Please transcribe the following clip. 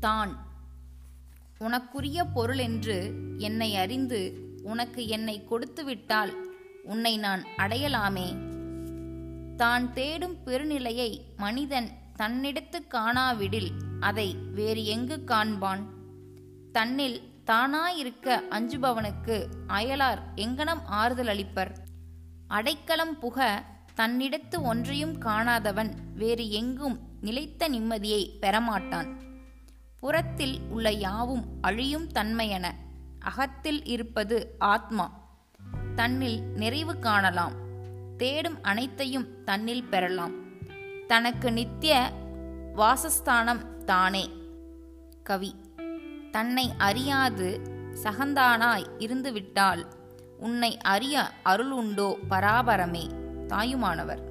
தான். உனக்குரிய பொருளென்று என்னை அறிந்து உனக்கு என்னை கொடுத்துவிட்டால் உன்னை நான் அடையலாமே. தான் தேடும் பெருநிலையை மனிதன் தன்னிடத்து காணாவிடில் அதை வேறு எங்கு காண்பான்? தன்னில் தானாயிருக்க அஞ்சுபவனுக்கு அயலார் எங்கனம் ஆறுதல் அளிப்பர்? அடைக்கலம் புக தன்னிடத்து ஒன்றையும் காணாதவன் வேறு எங்கும் நிலைத்த நிம்மதியை பெறமாட்டான். புறத்தில் உள்ள யாவும் அழியும் தன்மையென அகத்தில் இருப்பது ஆத்மா. தன்னில் நிறைவு காணலாம். தேடும் அனைத்தையும் தன்னில் பெறலாம். தனக்கு நித்திய வாசஸ்தானம் தானே. கவி தன்னை அறியாது சகந்தானாய் இருந்துவிட்டால் உன்னை அறிய அருள் உண்டோ பராபரமே. தாயுமானவர்.